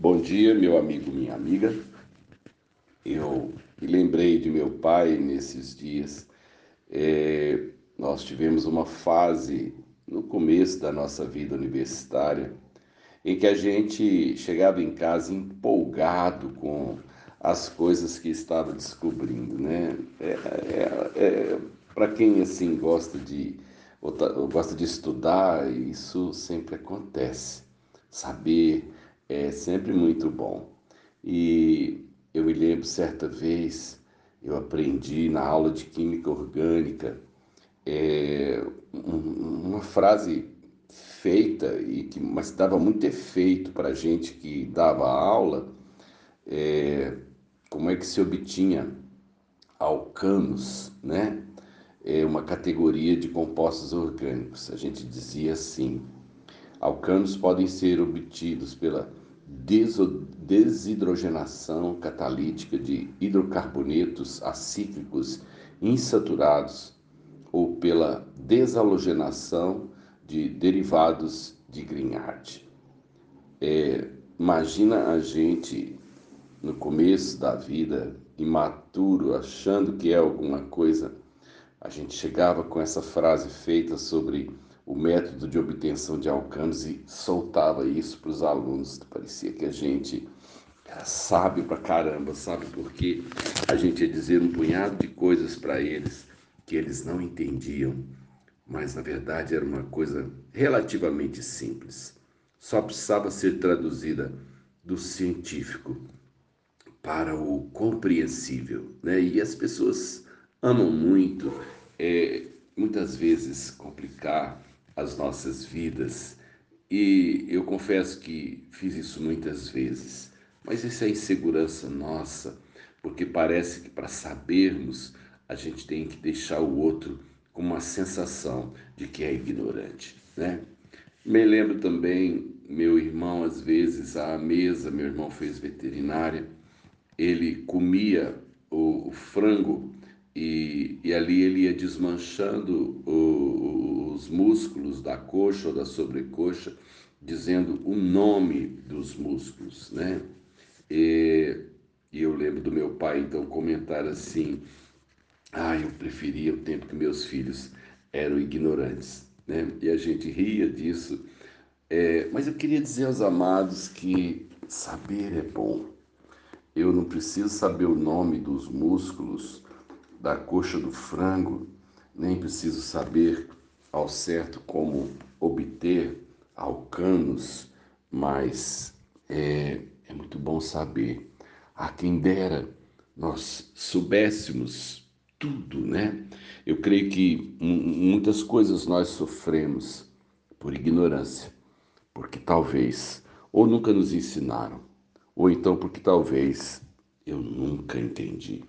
Bom dia, meu amigo, minha amiga. Eu me lembrei de meu pai nesses dias. É, nós tivemos uma fase no começo da nossa vida universitária em que a gente chegava em casa empolgado com as coisas que estava descobrindo, né? É, é, é Para quem assim gosta de gosta de estudar, isso sempre acontece. Saber é sempre muito bom. E eu me lembro certa vez, eu aprendi na aula de Química Orgânica é, uma frase feita e que mas dava muito efeito para a gente que dava aula é, como é que se obtinha alcanos, né? É uma categoria de compostos orgânicos. A gente dizia assim: alcanos podem ser obtidos pela desidrogenação catalítica de hidrocarbonetos acíclicos insaturados ou pela desalogenação de derivados de Grignard. É, imagina a gente no começo da vida, imaturo, achando que é alguma coisa. A gente chegava com essa frase feita sobre o método de obtenção de alcanos e soltava isso para os alunos. Parecia que a gente era sábio pra caramba, sabe? Porque a gente ia dizer um punhado de coisas para eles que eles não entendiam, mas na verdade era uma coisa relativamente simples. Só precisava ser traduzida do científico para o compreensível, né? E as pessoas amam muito, é, muitas vezes complicar as nossas vidas. E eu confesso que fiz isso muitas vezes, mas isso é insegurança nossa, porque parece que para sabermos a gente tem que deixar o outro com uma sensação de que é ignorante, né? Me lembro também, meu irmão, às vezes, à mesa, meu irmão fez veterinária, ele comia o, o frango e, e, ali ele ia desmanchando o, os músculos da coxa ou da sobrecoxa, dizendo o nome dos músculos, né? E, e eu lembro do meu pai então comentar assim: ah, eu preferia o tempo que meus filhos eram ignorantes, né? E a gente ria disso. É, mas eu queria dizer aos amados que saber é bom. Eu não preciso saber o nome dos músculos da coxa do frango, nem preciso saber ao certo como obter alcanos, mas é, é muito bom saber. A quem dera nós soubéssemos tudo, né? Eu creio que muitas coisas nós sofremos por ignorância, porque talvez ou nunca nos ensinaram, ou então porque talvez eu nunca entendi.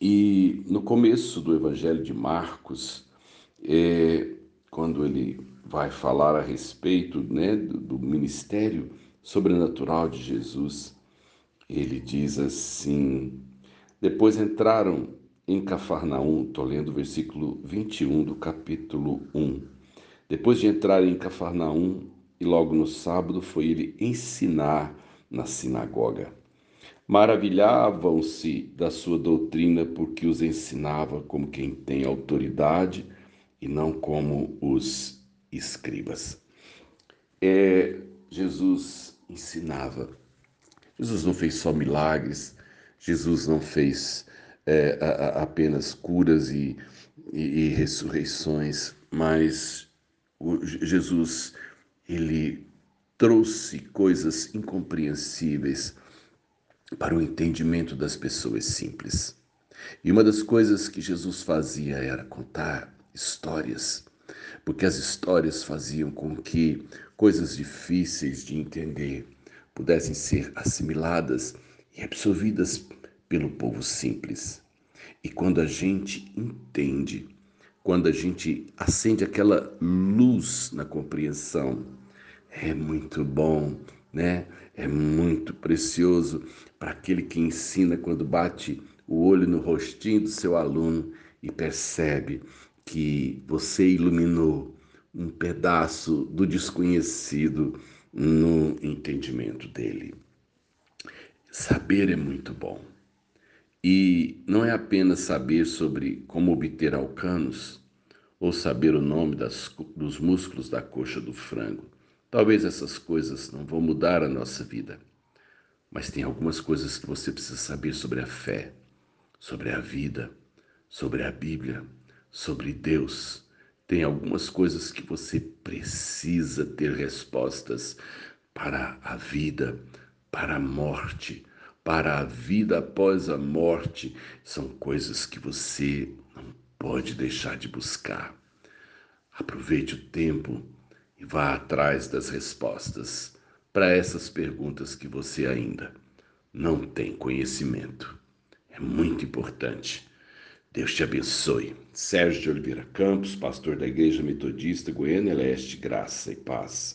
E no começo do Evangelho de Marcos, é, quando ele vai falar a respeito né, do, do ministério sobrenatural de Jesus, ele diz assim: depois entraram em Cafarnaum, estou lendo o versículo 21 do capítulo 1. Depois de entrar em Cafarnaum, e logo no sábado foi ele ensinar na sinagoga. Maravilhavam-se da sua doutrina porque os ensinava como quem tem autoridade e não como os escribas. É, Jesus ensinava. Jesus não fez só milagres, Jesus não fez é, a, a, apenas curas e, e, e ressurreições, mas o, Jesus ele trouxe coisas incompreensíveis para o entendimento das pessoas simples. E uma das coisas que Jesus fazia era contar histórias, porque as histórias faziam com que coisas difíceis de entender pudessem ser assimiladas e absorvidas pelo povo simples. E quando a gente entende, quando a gente acende aquela luz na compreensão, é muito bom, né? É muito precioso para aquele que ensina quando bate o olho no rostinho do seu aluno e percebe que você iluminou um pedaço do desconhecido no entendimento dele. Saber é muito bom. E não é apenas saber sobre como obter alcanos ou saber o nome das, dos músculos da coxa do frango. Talvez essas coisas não vão mudar a nossa vida, mas tem algumas coisas que você precisa saber sobre a fé, sobre a vida, sobre a Bíblia, sobre Deus. Tem algumas coisas que você precisa ter respostas para a vida, para a morte, para a vida após a morte. São coisas que você não pode deixar de buscar. Aproveite o tempo e vá atrás das respostas para essas perguntas que você ainda não tem conhecimento. É muito importante. Deus te abençoe. Sérgio de Oliveira Campos, pastor da Igreja Metodista Goiânia Leste, graça e paz.